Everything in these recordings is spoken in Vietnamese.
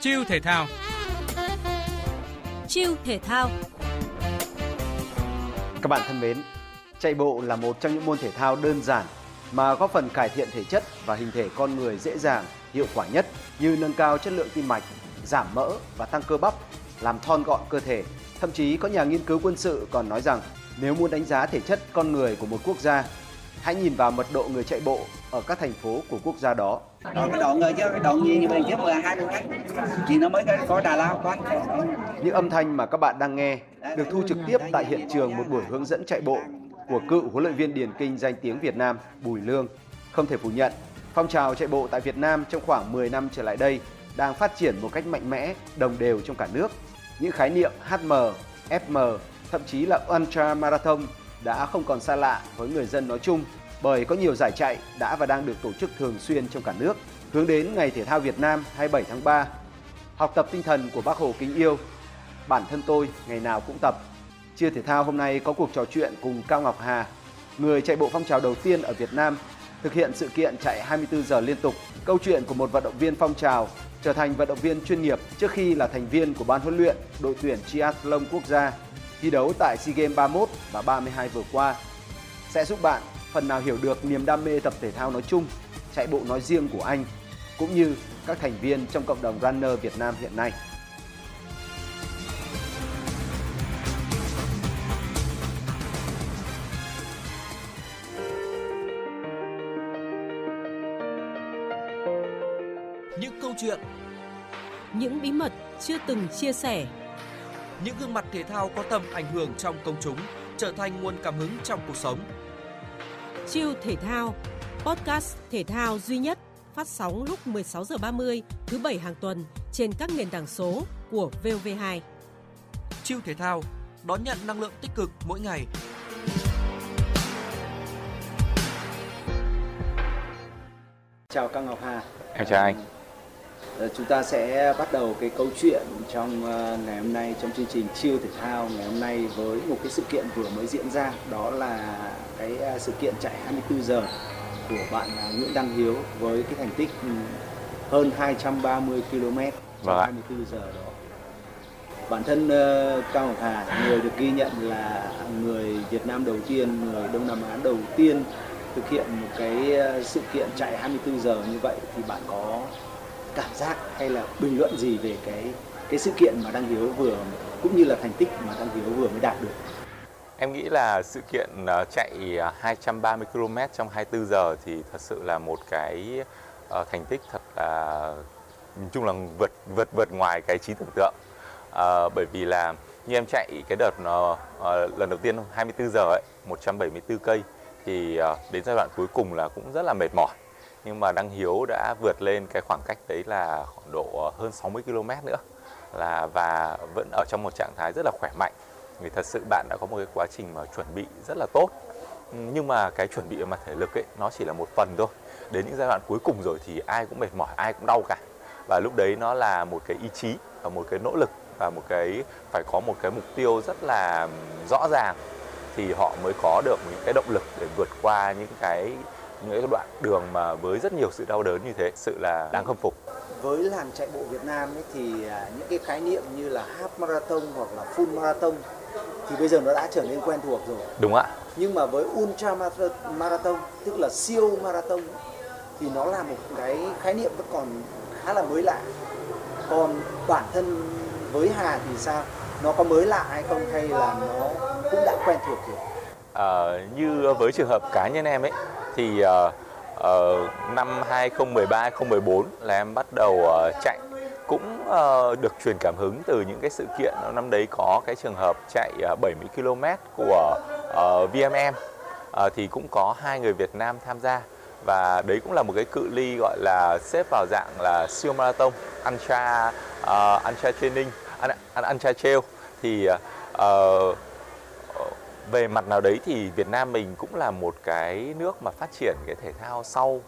Chiêu thể thao Chiêu thể thao Các bạn thân mến, chạy bộ là một trong những môn thể thao đơn giản mà góp phần cải thiện thể chất và hình thể con người dễ dàng, hiệu quả nhất như nâng cao chất lượng tim mạch, giảm mỡ và tăng cơ bắp, làm thon gọn cơ thể. Thậm chí có nhà nghiên cứu quân sự còn nói rằng nếu muốn đánh giá thể chất con người của một quốc gia, hãy nhìn vào mật độ người chạy bộ ở các thành phố của quốc gia đó. Còn cái đoạn rồi chứ cái đoạn nhiên như bên trước là 20 mét Chỉ nó mới có Đà Lao có Những âm thanh mà các bạn đang nghe được thu trực tiếp tại hiện trường một buổi hướng dẫn chạy bộ của cựu huấn luyện viên điền kinh danh tiếng Việt Nam Bùi Lương. Không thể phủ nhận, phong trào chạy bộ tại Việt Nam trong khoảng 10 năm trở lại đây đang phát triển một cách mạnh mẽ, đồng đều trong cả nước. Những khái niệm HM, FM, thậm chí là Ultra Marathon đã không còn xa lạ với người dân nói chung bởi có nhiều giải chạy đã và đang được tổ chức thường xuyên trong cả nước hướng đến Ngày Thể thao Việt Nam 27 tháng 3. Học tập tinh thần của Bác Hồ kính yêu, bản thân tôi ngày nào cũng tập. Chia thể thao hôm nay có cuộc trò chuyện cùng Cao Ngọc Hà, người chạy bộ phong trào đầu tiên ở Việt Nam thực hiện sự kiện chạy 24 giờ liên tục. Câu chuyện của một vận động viên phong trào trở thành vận động viên chuyên nghiệp trước khi là thành viên của ban huấn luyện đội tuyển triathlon quốc gia thi đấu tại SEA Games 31 và 32 vừa qua sẽ giúp bạn phần nào hiểu được niềm đam mê tập thể thao nói chung, chạy bộ nói riêng của anh cũng như các thành viên trong cộng đồng runner Việt Nam hiện nay. Những câu chuyện Những bí mật chưa từng chia sẻ Những gương mặt thể thao có tầm ảnh hưởng trong công chúng Trở thành nguồn cảm hứng trong cuộc sống Chiêu thể thao Podcast thể thao duy nhất phát sóng lúc 16 giờ 30 thứ bảy hàng tuần trên các nền tảng số của VOV2. Chiêu thể thao Đón nhận năng lượng tích cực mỗi ngày Chào Cao Ngọc Hà. Em chào anh. Ờ, Chúng ta sẽ bắt đầu cái câu chuyện trong ờ, ngày hôm nay trong chương trình chiêu thể thao ngày hôm nay với một cái sự kiện vừa mới diễn ra đó là cái ờ, sự kiện chạy 24 giờ của bạn ờ, Nguyễn Đăng Hiếu với cái thành tích ừ, hơn 230 km trong Vâng ạ. 24 giờ đó. Bản thân ờ, Cao Ngọc Hà, người được ghi nhận là người Việt Nam đầu tiên, người Đông Nam Á đầu tiên thực hiện một cái ờ, sự kiện chạy 24 giờ như vậy thì bạn có cảm giác hay là bình luận gì về cái cái sự kiện mà Đăng Hiếu vừa cũng như là thành tích mà Đăng Hiếu vừa mới đạt được? Em nghĩ là sự kiện ờ, chạy ờ, 230 km trong 24 giờ thì thật sự là một cái ờ, thành tích thật là nhìn chung là vượt vượt vượt ngoài cái trí tưởng tượng. À, bởi vì là như em chạy cái đợt nó lần đầu tiên 24 giờ ấy, 174 cây thì đến giai đoạn cuối cùng là cũng rất là mệt mỏi. Nhưng mà Đăng Hiếu đã vượt lên cái khoảng cách đấy là khoảng độ hơn 60 km nữa là và vẫn ở trong một trạng thái rất là khỏe mạnh vì thật sự bạn đã có một cái quá trình mà chuẩn bị rất là tốt. Nhưng mà cái chuẩn bị về mặt thể lực ấy, nó chỉ là một phần thôi. Đến những giai đoạn cuối cùng rồi thì ai cũng mệt mỏi, ai cũng đau cả. Và lúc đấy nó là một cái ý chí và một cái nỗ lực và một cái, phải có một cái mục tiêu rất là rõ ràng thì họ mới có được những cái động lực để vượt qua những cái những cái đoạn đường mà với rất nhiều sự đau đớn như thế, sự là đáng khâm phục. Với làng chạy bộ Việt Nam ấy thì à, những cái khái niệm như là half marathon hoặc là full marathon thì bây giờ nó đã trở nên quen thuộc rồi. đúng ạ Nhưng mà với ultra marathon- tức là siêu marathon thì nó là một cái khái niệm vẫn còn khá là mới lạ. Còn bản thân với Hà thì sao? Nó có mới lạ hay không hay là nó cũng đã quen thuộc rồi? Ờ, như với trường hợp cá nhân em ấy thì ờ, ờ, năm 2013 2014 là em bắt đầu ờ, chạy cũng uh, được truyền cảm hứng từ những cái sự kiện. Năm đấy có cái trường hợp chạy uh, 70 km của ờ, uh, VMM uh, ờ, thì cũng có hai người Việt Nam tham gia. Và đấy cũng là một cái cự ly gọi là xếp vào dạng là siêu marathon ultra uh, ultra training à, ultra à, trail. Thì uh, về mặt nào đấy thì Việt Nam mình cũng là một cái nước mà phát triển cái thể thao sau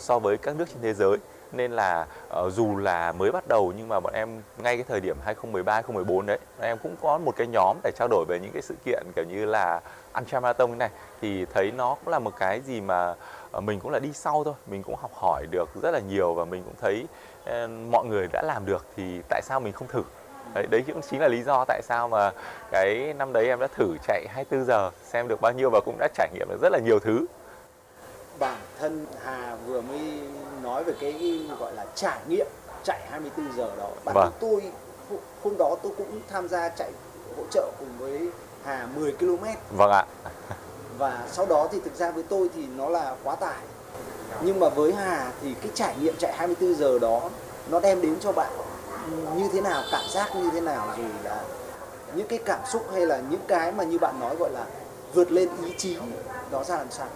so với các nước trên thế giới nên là uh, dù là mới bắt đầu nhưng mà bọn em ngay cái thời điểm 2013 2014 đấy bọn em cũng có một cái nhóm để trao đổi về những cái sự kiện kiểu như là ăn ultra marathon này. Thì thấy nó cũng là một cái gì mà ờ, mình cũng là đi sau thôi mình cũng học hỏi được rất là nhiều và mình cũng thấy uh, mọi người đã làm được thì tại sao mình không thử? Đấy, đấy cũng chính là lý do tại sao mà cái năm đấy em đã thử chạy 24 giờ xem được bao nhiêu và cũng đã trải nghiệm được rất là nhiều thứ. Bản thân Hà vừa mới nói về cái gọi là trải nghiệm chạy 24 giờ đó. Bản Vâng. thân tôi hôm đó tôi cũng tham gia chạy hỗ trợ cùng với Hà 10 km vâng ạ và sau đó thì thực ra với tôi thì nó là quá tải. Nhưng mà với Hà thì cái trải nghiệm chạy 24 giờ đó nó đem đến cho bạn như thế nào, cảm giác như thế nào rồi là những cái cảm xúc hay là những cái mà như bạn nói gọi là vượt lên ý chí nó ra làm sao?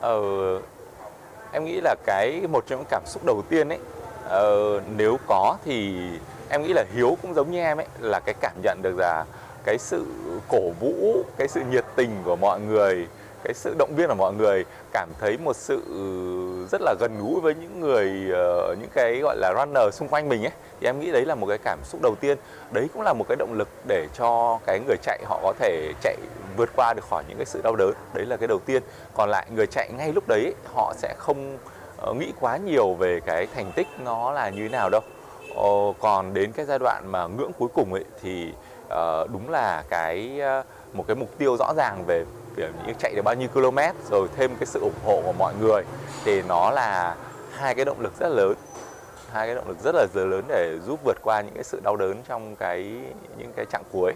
Ờ, em nghĩ là cái một trong những cảm xúc đầu tiên ấy ờ, nếu có thì em nghĩ là Hiếu cũng giống như em ấy là cái cảm nhận được là cái sự cổ vũ, cái sự nhiệt tình của mọi người, cái sự động viên của mọi người cảm thấy một sự rất là gần gũi với những người ờ, những cái gọi là runner xung quanh mình ấy thì em nghĩ đấy là một cái cảm xúc đầu tiên. Đấy cũng là một cái động lực để cho cái người chạy họ có thể chạy vượt qua được khỏi những cái sự đau đớn. Đấy là cái đầu tiên. Còn lại người chạy ngay lúc đấy họ sẽ không ờ, nghĩ quá nhiều về cái thành tích nó là như thế nào đâu. Ờ, còn đến cái giai đoạn mà ngưỡng cuối cùng ấy thì uh, đúng là cái uh, một cái mục tiêu rõ ràng về những chạy được bao nhiêu km rồi thêm cái sự ủng hộ của mọi người thì nó là hai cái động lực rất lớn. Hai cái động lực rất là lớn để giúp vượt qua những cái sự đau đớn trong cái những cái chặng cuối.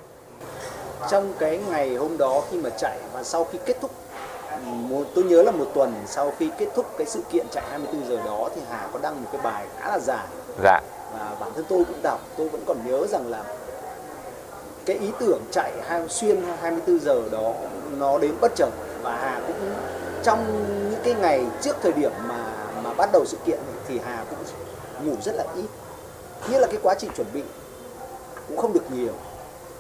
Trong cái ngày hôm đó khi mà chạy và sau khi kết thúc tôi nhớ là một tuần sau khi kết thúc cái sự kiện chạy 24 giờ đó thì Hà có đăng một cái bài khá là dài. Dạ. Và bản thân tôi cũng đọc tôi vẫn còn nhớ rằng là cái ý tưởng chạy hai, xuyên 24 giờ đó nó đến bất chợt. Và Hà cũng trong những cái ngày trước thời điểm mà mà bắt đầu sự kiện ấy, thì Hà cũng ngủ rất là ít. Nghĩa là cái quá trình chuẩn bị cũng không được nhiều.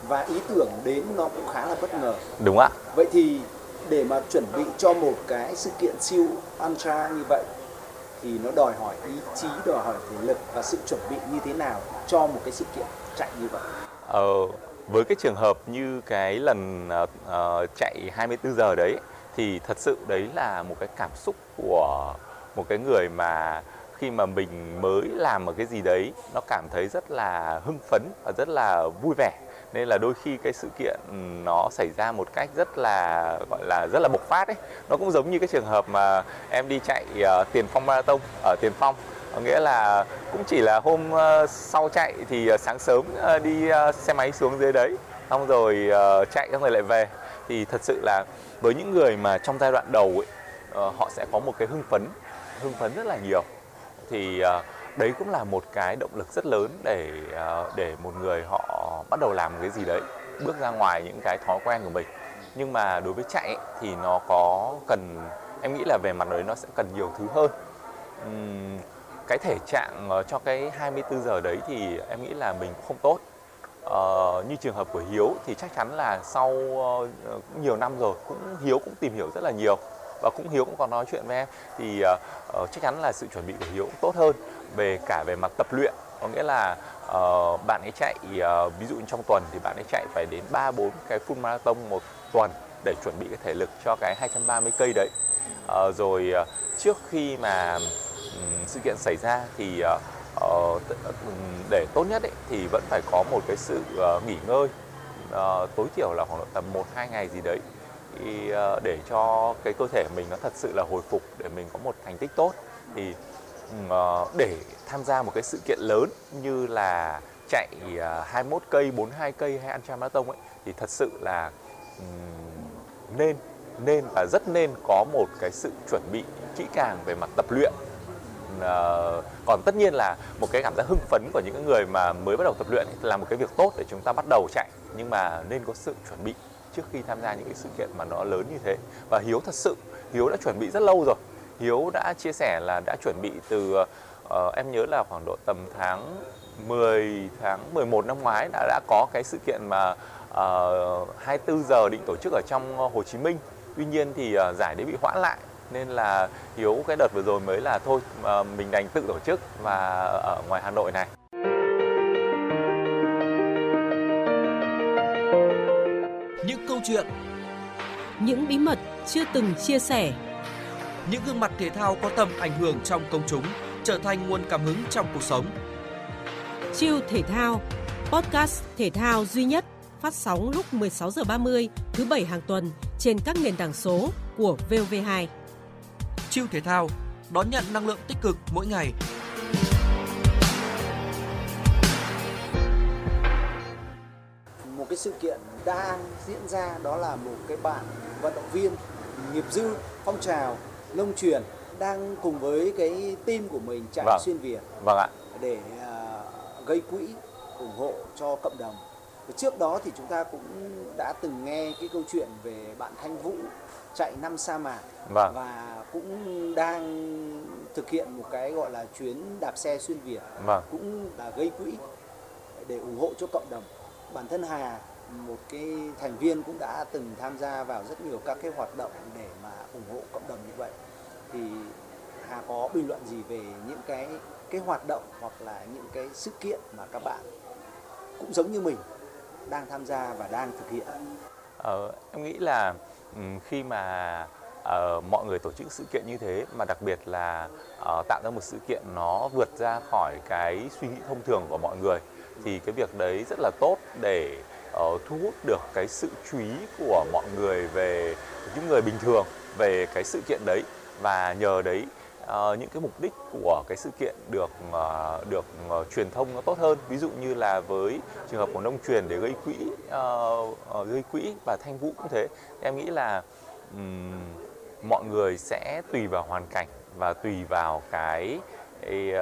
Và ý tưởng đến nó cũng khá là bất ngờ. Đúng ạ. Vậy thì để mà chuẩn bị cho một cái sự kiện siêu ultra như vậy thì nó đòi hỏi ý chí đòi hỏi thể lực và sự chuẩn bị như thế nào cho một cái sự kiện chạy như vậy? Ờ, với cái trường hợp như cái lần uh, chạy 24 giờ đấy thì thật sự đấy là một cái cảm xúc của một cái người mà khi mà mình mới làm một cái gì đấy nó cảm thấy rất là hưng phấn và rất là vui vẻ. Nên là đôi khi cái sự kiện ừ, nó xảy ra một cách rất là gọi là rất là bộc phát ấy. Nó cũng giống như cái trường hợp mà em đi chạy uh, tiền phong marathon ở tiền phong có nghĩa là cũng chỉ là hôm ờ, sau chạy thì ờ, sáng sớm ờ, đi xe máy xuống dưới đấy xong rồi chạy xong rồi lại về. Thì thật sự là với những người mà trong giai đoạn đầu ấy họ sẽ có một cái hưng phấn hưng phấn rất là nhiều. Thì đấy cũng là một cái động lực rất lớn để để một người họ bắt đầu làm cái gì đấy bước ra ngoài những cái thói quen của mình. Nhưng mà đối với chạy ấy, thì nó có cần em nghĩ là về mặt đấy nó sẽ cần nhiều thứ hơn cái thể trạng ờ, cho cái 24 giờ đấy thì em nghĩ là mình cũng không tốt. Ờ, như trường hợp của Hiếu thì chắc chắn là sau uh, nhiều năm rồi cũng Hiếu cũng tìm hiểu rất là nhiều và cũng Hiếu cũng còn nói chuyện với em thì uh, chắc chắn là sự chuẩn bị của Hiếu cũng tốt hơn về cả về mặt tập luyện. Có nghĩa là uh, bạn ấy chạy uh, ví dụ trong tuần thì bạn ấy chạy phải đến 3 4 cái full marathon một tuần để chuẩn bị cái thể lực cho cái 230 cây đấy. Uh, rồi uh, trước khi mà Ừ, sự kiện xảy ra thì ờ, ờ, ừ, để tốt nhất ấy, thì vẫn phải có một cái sự ờ, nghỉ ngơi tối thiểu là khoảng độ tầm 1 2 ngày gì đấy. Để cho cái cơ thể mình nó thật sự là hồi phục để mình có một thành tích tốt thì ừ, để tham gia một cái sự kiện lớn như là chạy 21 cây, 42 cây hay ultra marathon ấy thì thật sự là nên nên và rất nên có một cái sự chuẩn bị kỹ càng về mặt tập luyện. Ờ, còn tất nhiên là một cái cảm giác hưng phấn của những người mà mới bắt đầu tập luyện là một cái việc tốt để chúng ta bắt đầu chạy. Nhưng mà nên có sự chuẩn bị trước khi tham gia những cái sự kiện mà nó lớn như thế. Và Hiếu thật sự Hiếu đã chuẩn bị rất lâu rồi. Hiếu đã chia sẻ là đã chuẩn bị từ uh, em nhớ là khoảng độ tầm tháng 10 tháng 11 năm ngoái đã đã có cái sự kiện mà ờ, uh, 24 giờ định tổ chức ở trong Hồ Chí Minh. Tuy nhiên thì uh, giải đấy bị hoãn lại nên là hiếu cái đợt vừa rồi mới là thôi uh, mình đành tự tổ chức và ở ngoài hà nội này Những câu chuyện, Những bí mật chưa từng chia sẻ, những gương mặt thể thao có tầm ảnh hưởng trong công chúng trở thành nguồn cảm hứng trong cuộc sống. Chiêu thể thao, podcast thể thao duy nhất phát sóng lúc 16 giờ 30 thứ bảy hàng tuần trên các nền tảng số của VOV2. Chiêu thể thao đón nhận năng lượng tích cực mỗi ngày. một cái sự kiện đang diễn ra đó là một cái bạn vận động viên nghiệp dư phong trào nông truyền đang cùng với cái team của mình chạy Vâng. xuyên Việt vâng ạ để à, gây quỹ ủng hộ cho cộng đồng. Và trước đó thì chúng ta cũng đã từng nghe cái câu chuyện về bạn Thanh Vũ chạy năm sa mạc vâng và cũng đang thực hiện một cái gọi là chuyến đạp xe xuyên Việt vâng cũng là gây quỹ để ủng hộ cho cộng đồng. Bản thân Hà một cái thành viên cũng đã từng tham gia vào rất nhiều các cái hoạt động để mà ủng hộ cộng đồng như vậy. Thì Hà có bình luận gì về những cái cái hoạt động hoặc là những cái sự kiện mà các bạn cũng giống như mình đang tham gia và đang thực hiện. Ờ, em nghĩ là Ừ, khi mà uh, mọi người tổ chức sự kiện như thế mà đặc biệt là uh, tạo ra một sự kiện nó vượt ra khỏi cái suy nghĩ thông thường của mọi người thì cái việc đấy rất là tốt để uh, thu hút được cái sự chú ý của mọi người về những người bình thường về cái sự kiện đấy. Và nhờ đấy Ờ, những cái mục đích của cái sự kiện được uh, được uh, truyền thông nó tốt hơn. Ví dụ như là với trường hợp của nông truyền để gây quỹ uh, uh, gây quỹ và thanh vũ cũng thế. Em nghĩ là um, mọi người sẽ tùy vào hoàn cảnh và tùy vào cái cái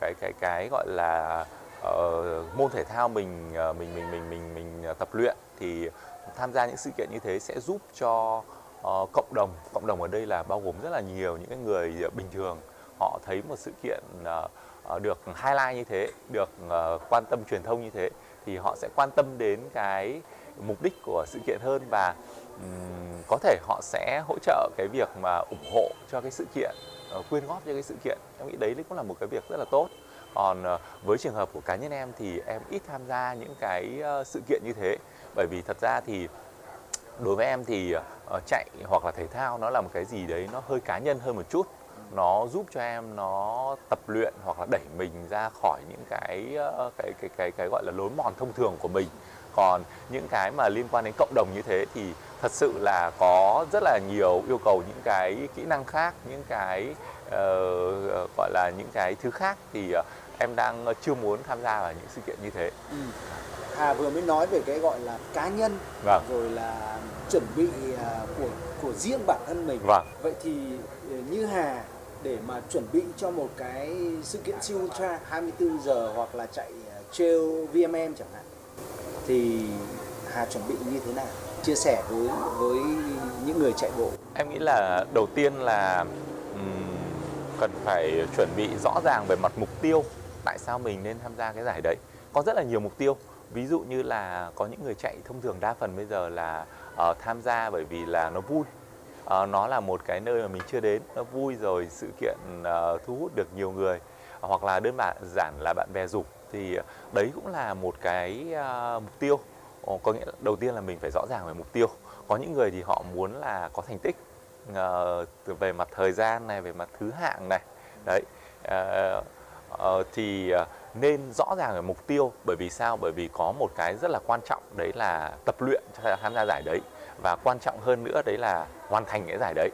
cái cái, cái gọi là uh, môn thể thao mình ờ, mình mình mình mình mình tập luyện thì tham gia những sự kiện như thế sẽ giúp cho Ờ, cộng đồng cộng đồng ở đây là bao gồm rất là nhiều những cái người ờ, bình thường. Họ thấy một sự kiện uh, được highlight như thế được uh, quan tâm truyền thông như thế thì họ sẽ quan tâm đến cái mục đích của sự kiện hơn và um, có thể họ sẽ hỗ trợ cái việc mà ủng hộ cho cái sự kiện uh, quyên góp cho cái sự kiện. Em nghĩ đấy cũng là một cái việc rất là tốt. Còn với trường hợp của cá nhân em thì em ít tham gia những cái sự kiện như thế. Bởi vì thật ra thì đối với em thì chạy hoặc là thể thao nó là một cái gì đấy nó hơi cá nhân hơn một chút. Nó giúp cho em nó tập luyện hoặc là đẩy mình ra khỏi những cái ờ, cái cái cái cái gọi là lối mòn thông thường của mình. Còn những cái mà liên quan đến cộng đồng như thế thì thật sự là có rất là nhiều yêu cầu những cái kỹ năng khác những cái ờ, gọi là những cái thứ khác thì ờ, em đang chưa muốn tham gia vào những sự kiện như thế. Ừ. Hà vừa mới nói về cái gọi là cá nhân vâng. rồi là chuẩn bị à, của của riêng bản thân mình. vâng Vậy thì ờ, như Hà để mà chuẩn bị cho một cái sự kiện siêu ultra 24 giờ hoặc là chạy ờ, trail VMM chẳng hạn thì Hà chuẩn bị như thế nào? Chia sẻ với với những người chạy bộ. Em nghĩ là đầu tiên là cần phải chuẩn bị rõ ràng về mặt mục tiêu tại sao mình nên tham gia cái giải đấy. Có rất là nhiều mục tiêu. Ví dụ như là có những người chạy thông thường đa phần bây giờ là Ờ, tham gia bởi vì là nó vui. Ờ, nó là một cái nơi mà mình chưa đến, nó vui rồi sự kiện uh, thu hút được nhiều người hoặc là đơn giản giản là bạn bè rủ thì đấy cũng là một cái uh, mục tiêu. Có nghĩa là đầu tiên là mình phải rõ ràng về mục tiêu. Có những người thì họ muốn là có thành tích uh, về mặt thời gian này về mặt thứ hạng này đấy uh, uh, thì uh, nên rõ ràng là mục tiêu bởi vì sao? Bởi vì có một cái rất là quan trọng đấy là tập luyện cho tham gia giải đấy. Và quan trọng hơn nữa đấy là hoàn thành cái giải đấy.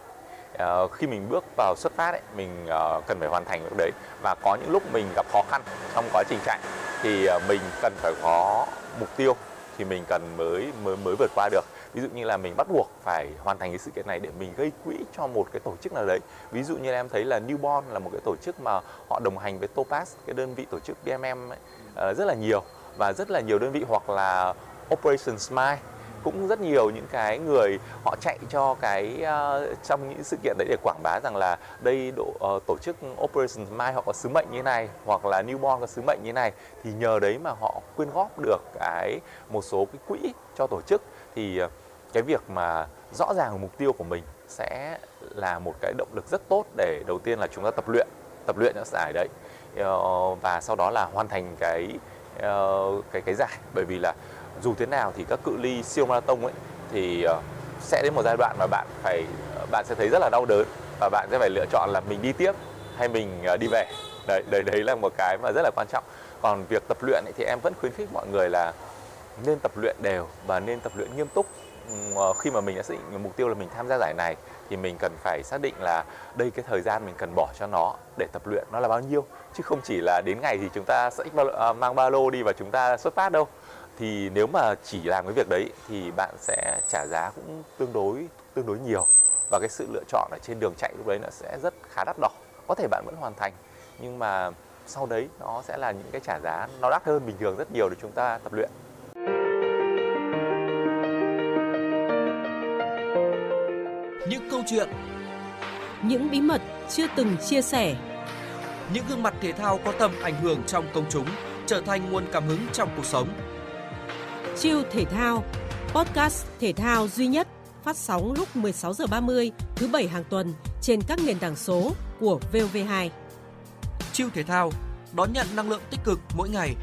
À, khi mình bước vào xuất phát ấy, mình uh, cần phải hoàn thành được đấy. Và có những lúc mình gặp khó khăn trong quá trình chạy thì uh, mình cần phải có mục tiêu thì mình cần mới mới mới vượt qua được ví dụ như là mình bắt buộc phải hoàn thành cái sự kiện này để mình gây quỹ cho một cái tổ chức nào đấy. Ví dụ như em thấy là Newborn là một cái tổ chức mà họ đồng hành với Topaz cái đơn vị tổ chức BMM ấy, ờ, rất là nhiều và rất là nhiều đơn vị hoặc là Operation Smile cũng rất nhiều những cái người họ chạy cho cái uh, trong những sự kiện đấy để quảng bá rằng là đây độ uh, tổ chức Operation Smile họ có sứ mệnh như này hoặc là Newborn có sứ mệnh như này thì nhờ đấy mà họ quyên góp được cái một số cái quỹ cho tổ chức thì ờ, cái việc mà rõ ràng mục tiêu của mình sẽ là một cái động lực rất tốt để đầu tiên là chúng ta tập luyện tập luyện cho giải đấy uh, và sau đó là hoàn thành cái uh, cái cái giải. Bởi vì là dù thế nào thì các cự ly siêu marathon ấy thì ờ, sẽ đến một giai đoạn mà bạn phải ờ, bạn sẽ thấy rất là đau đớn và bạn sẽ phải lựa chọn là mình đi tiếp hay mình ờ, đi về. Đấy đấy đấy là một cái mà rất là quan trọng. Còn việc tập luyện ấy, thì em vẫn khuyến khích mọi người là nên tập luyện đều và nên tập luyện nghiêm túc. Khi mà mình đã xác định mục tiêu là mình tham gia giải này thì mình cần phải xác định là đây cái thời gian mình cần bỏ cho nó để tập luyện nó là bao nhiêu chứ không chỉ là đến ngày thì chúng ta sẽ mang ba lô đi và chúng ta xuất phát đâu thì nếu mà chỉ làm cái việc đấy thì bạn sẽ trả giá cũng tương đối tương đối nhiều. Và cái sự lựa chọn ở trên đường chạy lúc đấy nó sẽ rất khá đắt đỏ. Có thể bạn vẫn hoàn thành nhưng mà sau đấy nó sẽ là những cái trả giá nó đắt hơn bình thường rất nhiều để chúng ta tập luyện. Những câu chuyện những bí mật chưa từng chia sẻ những gương mặt thể thao có tầm ảnh hưởng trong công chúng trở thành nguồn cảm hứng trong cuộc sống Chiêu thể thao podcast thể thao duy nhất phát sóng lúc 16 giờ 30 thứ bảy hàng tuần trên các nền tảng số của VOV2. Chiêu thể thao đón nhận năng lượng tích cực mỗi ngày.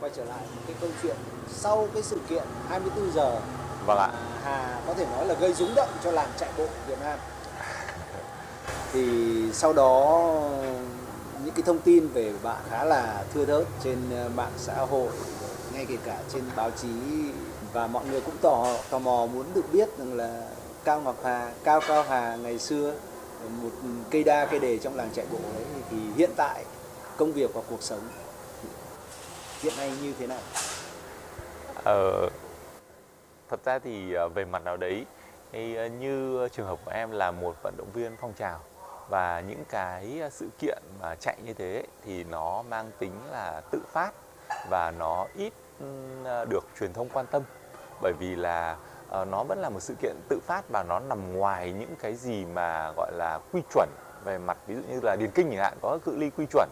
Quay trở lại một cái câu chuyện sau cái sự kiện 24 giờ vâng ạ. Hà có thể nói là gây rúng động cho làng chạy bộ Việt Nam. Thì sau đó những cái thông tin về bạn khá là thưa thớt trên ờ, mạng xã hội ngay kể cả trên báo chí và mọi người cũng tò tò mò muốn được biết rằng là Cao Ngọc Hà, Cao Cao Hà ngày xưa ờ, một cây đa cây đề trong làng chạy bộ ấy thì hiện tại công việc và cuộc sống hiện nay như thế nào? Ờ, thật ra thì ờ, về mặt nào đấy như trường hợp của em là một vận động viên phong trào và những cái ờ, sự kiện mà chạy như thế thì nó mang tính là tự phát và nó ít ờ, được truyền thông quan tâm. Bởi vì là ờ, nó vẫn là một sự kiện tự phát và nó nằm ngoài những cái gì mà gọi là quy chuẩn về mặt ví dụ như là điền kinh chẳng hạn có cự ly quy chuẩn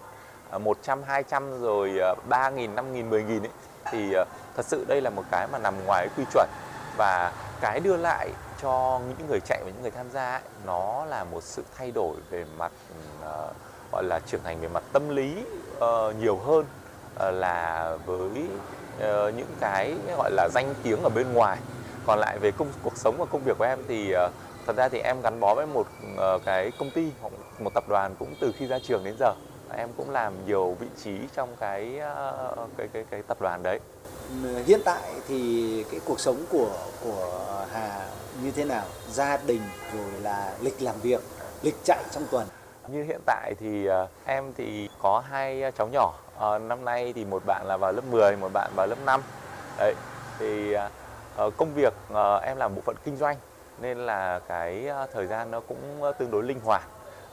100, 200 rồi 3.000, 5.000, 10.000 ấy thì thật sự đây là một cái mà nằm ngoài quy chuẩn. Và cái đưa lại cho những người chạy và những người tham gia ấy, nó là một sự thay đổi về mặt uh, gọi là trưởng thành về mặt tâm lý uh, nhiều hơn uh, là với uh, những cái gọi là danh tiếng ở bên ngoài. Còn lại về công cuộc sống và công việc của em thì uh, thật ra thì em gắn bó với một uh, cái công ty hoặc một tập đoàn cũng từ khi ra trường đến giờ em cũng làm nhiều vị trí trong cái uh, cái cái cái tập đoàn đấy. Hiện tại thì cái cuộc sống của của Hà như thế nào? Gia đình rồi là lịch làm việc lịch chạy trong tuần. Như hiện tại thì uh, em thì có hai cháu nhỏ. Uh, năm nay thì một bạn là vào lớp 10 một bạn vào lớp 5 đấy thì công việc em làm bộ phận kinh doanh nên là cái thời gian nó cũng tương đối linh hoạt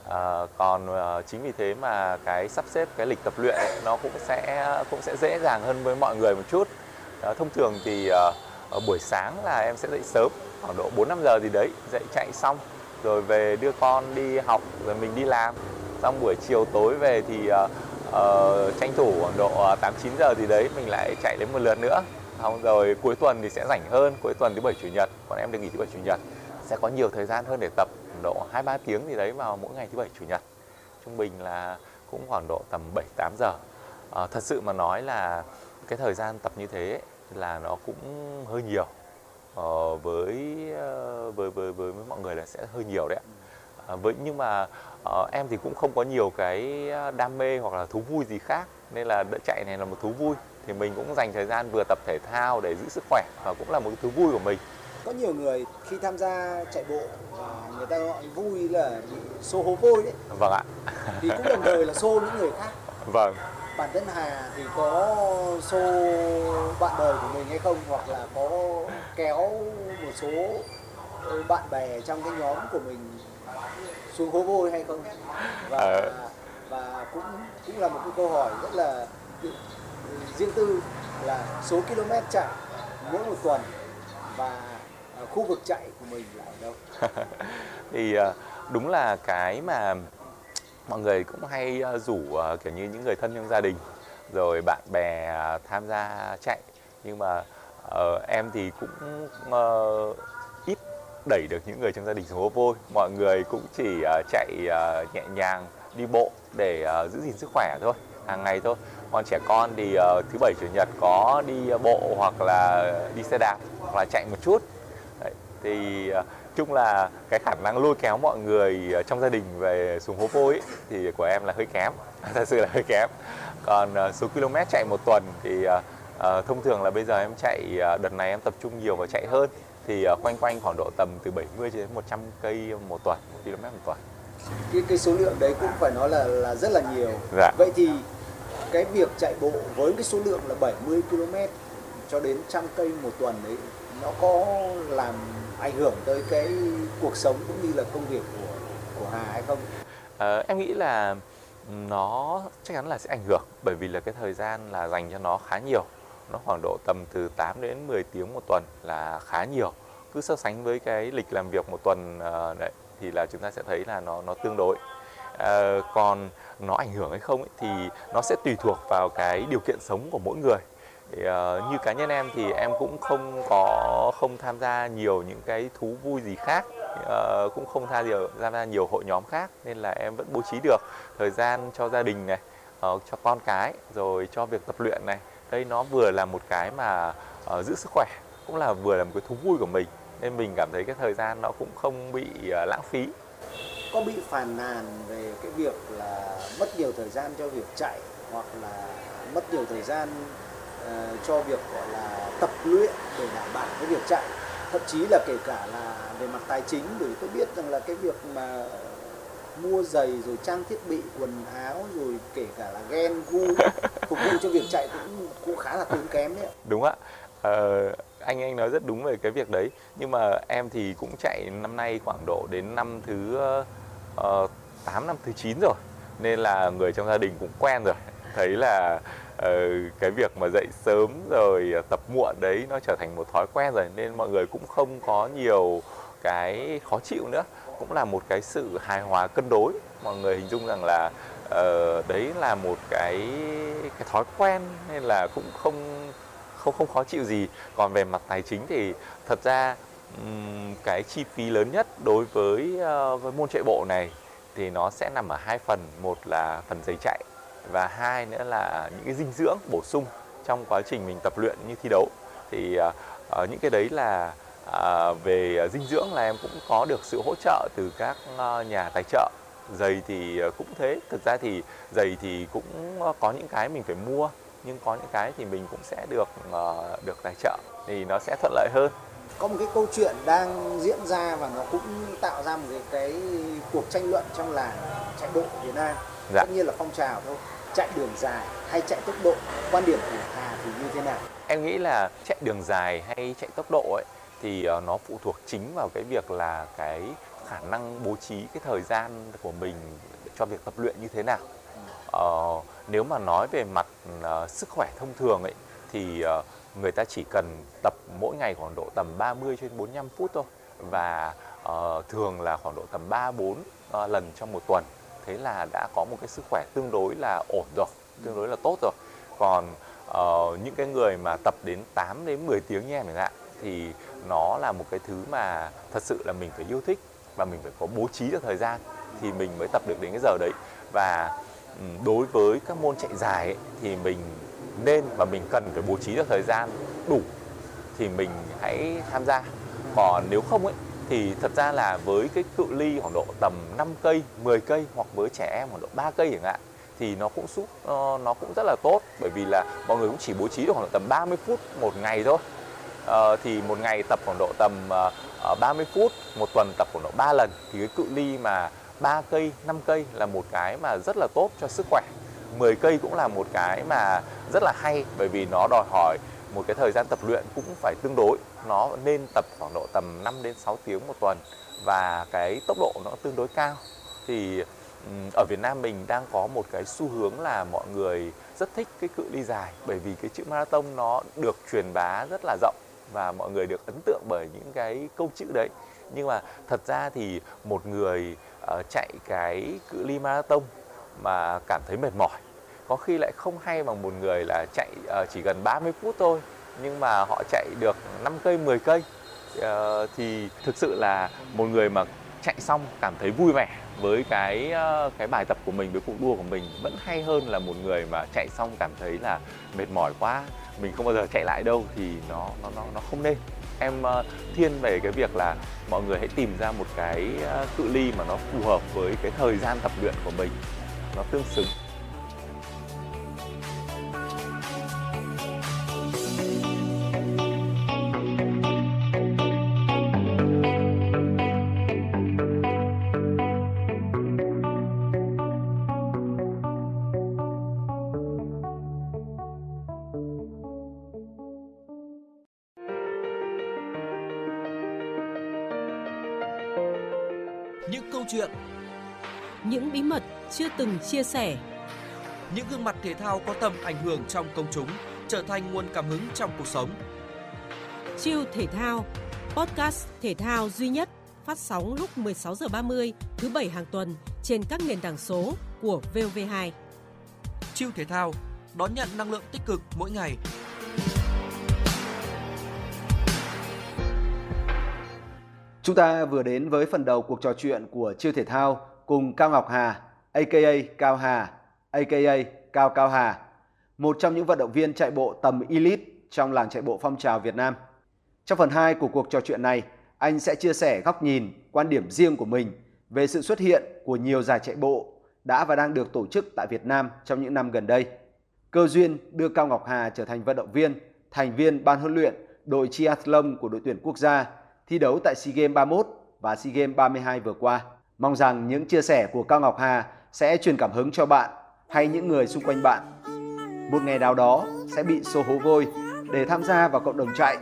À, còn uh, chính vì thế mà cái sắp xếp cái lịch tập luyện ấy, nó cũng sẽ cũng sẽ dễ dàng hơn với mọi người một chút. À, thông thường thì uh, buổi sáng là em sẽ dậy sớm khoảng độ 4 5 giờ gì đấy, dậy chạy xong rồi về đưa con đi học rồi mình đi làm. Xong buổi chiều tối về thì uh, uh, tranh thủ khoảng độ 8 9 giờ gì đấy mình lại chạy đến một lượt nữa. Xong rồi cuối tuần thì sẽ rảnh hơn, cuối tuần thứ bảy chủ nhật, còn em được nghỉ thứ bảy chủ nhật sẽ có nhiều thời gian hơn để tập độ 2 3 tiếng gì đấy vào mỗi ngày thứ bảy chủ nhật. Trung bình là cũng khoảng độ tầm 7 8 giờ. À, thật sự mà nói là cái thời gian tập như thế là nó cũng hơi nhiều. Ờ, với, với với với với mọi người là sẽ hơi nhiều đấy ạ. À, với nhưng mà uh, em thì cũng không có nhiều cái đam mê hoặc là thú vui gì khác nên là đỡ chạy này là một thú vui thì mình cũng dành thời gian vừa tập thể thao để giữ sức khỏe và cũng là một thú vui của mình có nhiều người khi tham gia chạy bộ người ta gọi vui là bị xô hố vôi đấy. Vâng ạ. Thì cũng đồng thời là xô những người khác. Vâng. Bản thân Hà thì có xô bạn đời của mình hay không? Hoặc là có kéo một số bạn bè trong cái nhóm của mình xuống hố vôi hay không? Và à. và cũng cũng là một cái câu hỏi rất là riêng tư là số km chạy mỗi một tuần và khu vực chạy của mình là ở đâu? Thì ờ, đúng là cái mà mọi người cũng hay ờ, rủ ờ, kiểu như những người thân trong gia đình rồi bạn bè tham gia chạy. Nhưng mà uh, em thì cũng uh, ít đẩy được những người trong gia đình xuống hố vôi. Mọi người cũng chỉ uh, chạy uh, nhẹ nhàng đi bộ để uh, giữ gìn sức khỏe thôi hàng ngày thôi. Còn trẻ con thì uh, thứ bảy chủ nhật có đi bộ hoặc là đi xe đạp hoặc là chạy một chút thì uh, chung là cái khả năng lôi kéo mọi người trong gia đình về xuống hố vôi thì của em là hơi kém thật sự là hơi kém còn uh, số km chạy một tuần thì uh, thông thường là bây giờ em chạy đợt này em tập trung nhiều vào chạy hơn thì uh, quanh quanh khoảng độ tầm từ 70 đến 100 cây một tuần, một km một tuần. Cái cái số lượng đấy cũng phải nói là là rất là nhiều. Dạ. Vậy thì cái việc chạy bộ với cái số lượng là 70 km cho đến trăm cây một tuần đấy nó có làm ảnh hưởng tới cái cuộc sống cũng như là công việc của của Hà hay không? À, em nghĩ là nó chắc chắn là sẽ ảnh hưởng bởi vì là cái thời gian là dành cho nó khá nhiều. Nó khoảng độ tầm từ 8 đến 10 tiếng một tuần là khá nhiều. Cứ so sánh với cái lịch làm việc một tuần uh, đấy thì là chúng ta sẽ thấy là nó nó tương đối. Uh, còn nó ảnh hưởng hay không ấy, thì nó sẽ tùy thuộc vào cái điều kiện sống của mỗi người thì, uh, như cá nhân em thì em cũng không có không tham gia nhiều những cái thú vui gì khác. Uh, cũng không tham gia tham gia nhiều hội nhóm khác nên là em vẫn bố trí được thời gian cho gia đình này uh, cho con cái rồi cho việc tập luyện này. Đây nó vừa là một cái mà uh, giữ sức khỏe cũng là vừa là một cái thú vui của mình. Nên mình cảm thấy cái thời gian nó cũng không bị uh, lãng phí. Có bị phàn nàn về cái việc là mất nhiều thời gian cho việc chạy hoặc là mất nhiều thời gian cho việc gọi là tập luyện để đảm bảo cái việc chạy. Thậm chí là kể cả là về mặt tài chính bởi tôi biết rằng là cái việc mà mua giày rồi trang thiết bị quần áo rồi kể cả là ghen gu phục vụ cho việc chạy cũng cũng khá là tốn kém đấy đúng ạ. Ờ, anh anh nói rất đúng về cái việc đấy. Nhưng mà em thì cũng chạy năm nay khoảng độ đến năm thứ uh, ờ, 8 năm thứ 9 rồi. Nên là người trong gia đình cũng quen rồi. Thấy là Ờ, cái việc mà dậy sớm rồi à, tập muộn đấy nó trở thành một thói quen rồi nên mọi người cũng không có nhiều cái khó chịu nữa. Cũng là một cái sự hài hòa cân đối. Mọi người hình dung rằng là uh, đấy là một cái cái thói quen nên là cũng không không không khó chịu gì. Còn về mặt tài chính thì thật ra um, cái chi phí lớn nhất đối với uh, với môn chạy bộ này thì nó sẽ nằm ở hai phần. Một là phần giày chạy và hai nữa là những cái dinh dưỡng bổ sung trong quá trình mình tập luyện như thi đấu. Thì uh, những cái đấy là uh, về dinh dưỡng là em cũng có được sự hỗ trợ từ các uh, nhà tài trợ. Giày thì cũng thế. Thực ra thì giày thì cũng có những cái mình phải mua nhưng có những cái thì mình cũng sẽ được uh, được tài trợ thì nó sẽ thuận lợi hơn. Có một cái câu chuyện đang diễn ra và nó cũng tạo ra một cái, cái cuộc tranh luận trong làng chạy bộ Việt Nam dạ. tất nhiên là phong trào thôi. Chạy đường dài hay chạy tốc độ? Quan điểm của Hà thì như thế nào? Em nghĩ là chạy đường dài hay chạy tốc độ ấy thì uh, nó phụ thuộc chính vào cái việc là cái khả năng bố trí cái thời gian của mình cho việc tập luyện như thế nào. Uh, nếu mà nói về mặt uh, sức khỏe thông thường ấy thì uh, người ta chỉ cần tập mỗi ngày khoảng độ tầm 30 trên 45 phút thôi. Và uh, thường là khoảng độ tầm 3 4 uh, lần trong một tuần thế là đã có một cái sức khỏe tương đối là ổn rồi tương đối là tốt rồi. Còn uh, những cái người mà tập đến 8 đến 10 tiếng như em chẳng hạn thì nó là một cái thứ mà thật sự là mình phải yêu thích và mình phải có bố trí được thời gian thì mình mới tập được đến cái giờ đấy. Và ừ, đối với các môn chạy dài ấy, thì mình nên và mình cần phải bố trí được thời gian đủ thì mình hãy tham gia. Còn nếu không ấy thì thật ra là với cái cự ly khoảng độ tầm 5 cây, 10 cây hoặc với trẻ em khoảng độ 3 cây chẳng hạn thì nó cũng giúp ờ, nó cũng rất là tốt. Bởi vì là mọi người cũng chỉ bố trí được khoảng độ tầm 30 phút một ngày thôi. À, thì một ngày tập khoảng độ tầm ờ, uh, 30 phút một tuần tập khoảng độ 3 lần. Thì cái cự ly mà 3 cây 5 cây là một cái mà rất là tốt cho sức khỏe. 10 cây cũng là một cái mà rất là hay bởi vì nó đòi hỏi một cái thời gian tập luyện cũng phải tương đối. Nó nên tập khoảng độ tầm 5 đến 6 tiếng một tuần và cái tốc độ nó tương đối cao. Thì ở Việt Nam mình đang có một cái xu hướng là mọi người rất thích cái cự ly dài bởi vì cái chữ marathon nó được truyền bá rất là rộng và mọi người được ấn tượng bởi những cái câu chữ đấy. Nhưng mà thật ra thì một người uh, chạy cái cự ly marathon mà cảm thấy mệt mỏi có khi lại không hay bằng một người là chạy ờ, chỉ gần 30 phút thôi, nhưng mà họ chạy được 5 cây 10 cây. Ờ, thì thực sự là một người mà chạy xong cảm thấy vui vẻ với cái ờ, cái bài tập của mình, với cuộc đua của mình, vẫn hay hơn là một người mà chạy xong cảm thấy là mệt mỏi quá, mình không bao giờ chạy lại đâu thì nó nó nó nó không nên. Em thiên về cái việc là mọi người hãy tìm ra một cái cự ly mà nó phù hợp với cái thời gian tập luyện của mình, nó tương xứng. Chưa từng chia sẻ, những gương mặt thể thao có tầm ảnh hưởng trong công chúng trở thành nguồn cảm hứng trong cuộc sống. Chiêu thể thao, podcast thể thao duy nhất phát sóng lúc 16 giờ 30 thứ bảy hàng tuần trên các nền tảng số của VOV2. Chiêu thể thao đón nhận năng lượng tích cực mỗi ngày. Chúng ta vừa đến với phần đầu cuộc trò chuyện của Chiêu Thể Thao cùng Cao Ngọc Hà, aka Cao Hà, aka Cao Cao Hà, một trong những vận động viên chạy bộ tầm elite trong làng chạy bộ phong trào Việt Nam. Trong phần 2 của cuộc trò chuyện này, anh sẽ chia sẻ góc nhìn, quan điểm riêng của mình về sự xuất hiện của nhiều giải chạy bộ đã và đang được tổ chức tại Việt Nam trong những năm gần đây. Cơ duyên đưa Cao Ngọc Hà trở thành vận động viên, thành viên ban huấn luyện đội triathlon của đội tuyển quốc gia thi đấu tại SEA Games 31 và SEA Games 32 vừa qua. Mong rằng những chia sẻ của Cao Ngọc Hà sẽ truyền cảm hứng cho bạn hay những người xung quanh bạn. Một ngày nào đó sẽ bị xô hố vôi để tham gia vào cộng đồng chạy.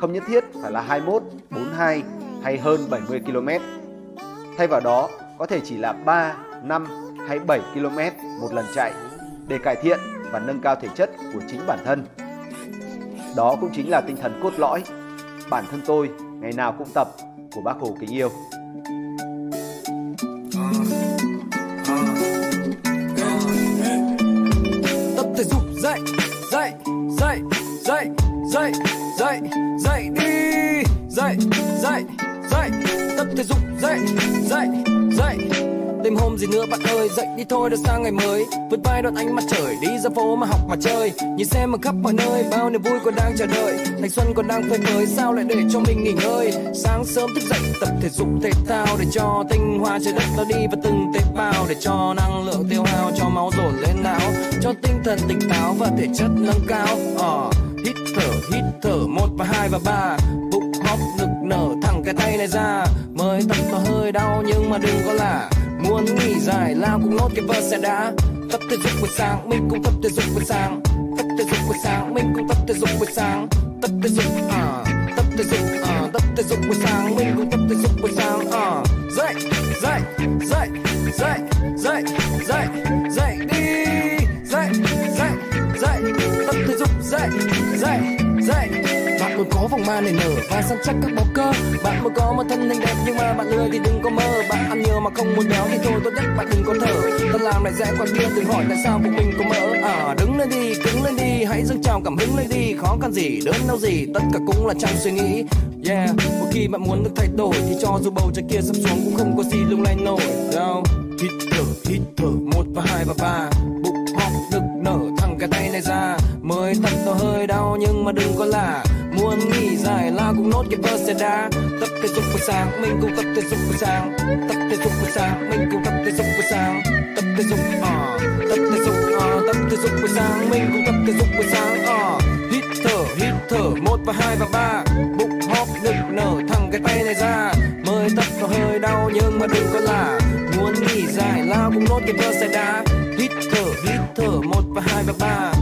Không nhất thiết phải là 21, 42 hay hơn 70 km. Thay vào đó có thể chỉ là 3, 5 hay 7 km một lần chạy để cải thiện và nâng cao thể chất của chính bản thân. Đó cũng chính là tinh thần cốt lõi bản thân tôi ngày nào cũng tập của bác Hồ kính yêu. Dậy dậy dậy. Đêm hôm gì nữa bạn ơi dậy đi thôi đã sang ngày mới. Vượt vai đón ánh mặt trời đi ra phố mà học mà chơi. Nhìn xem mà khắp mọi nơi bao niềm vui còn đang chờ đợi. Thanh xuân còn đang tươi mới sao lại để cho mình nghỉ ngơi? Sáng sớm thức dậy tập thể dục thể thao để cho tinh hoa trái đất nó đi vào từng tế bào. Để cho năng lượng tiêu hao cho máu dồn lên não. Cho tinh thần tỉnh táo và thể chất nâng cao. Uh, hít thở hít thở một và hai và ba. Bụng hóc ngực nở thẳng cái tay này ra. Mới tập nó hơi đau, nhưng mà đừng có là. Muốn nghỉ dài lao cũng nốt cái vơ xe đá tập thể dục buổi sáng, mình cũng tập thể dục buổi sáng. Tập thể dục buổi sáng, mình cũng tập thể dục buổi sáng. Tập thể dục à tập thể dục à tập thể dục buổi sáng, mình cũng tập thể dục buổi sáng à. Dậy dậy dậy dậy dậy dậy dậy đi. Dậy dậy dậy, tập thể dục, dậy dậy còn muốn có vòng ma này nở. Và săn chắc các bó cơ. Bạn muốn có một thân hình đẹp nhưng mà bạn lười thì đừng có mơ. Bạn ăn nhiều mà không muốn béo thì thôi, tốt nhất bạn đừng có thở. Ta làm lại dễ quan bia đừng hỏi tại sao bụng mình có mỡ. À đứng lên đi, cứng lên đi, hãy dâng trào cảm hứng lên đi. Khó khăn gì, đớn đau gì, tất cả cũng là trong suy nghĩ. Yeah, một khi bạn muốn được thay đổi thì cho dù bầu trời kia sập xuống cũng không có gì lung lay nổi. Đâu? Hít thở hít thở, một và hai và ba. Bụng họng ngực nở, thẳng cái tay này ra. Mới tập nó hơi đau nhưng mà đừng có là luôn nghỉ dài lao cũng nốt cái vơ xe đá tập thể dục buổi sáng, mình cũng tập thể dục buổi sáng. Tập thể dục buổi sáng, mình cũng tập thể dục buổi sáng. Tập thể dục à tập thể dục à tập thể dục buổi sáng, mình cũng tập thể dục buổi sáng à hít thở hít thở, một và hai và ba. Bụng hóp ngực nở, thẳng cái tay này ra. Mới tập nó hơi đau nhưng mà đừng có là muốn nghỉ dài lao cũng nốt cái vơ xe đá hít thở hít thở, một và hai và ba.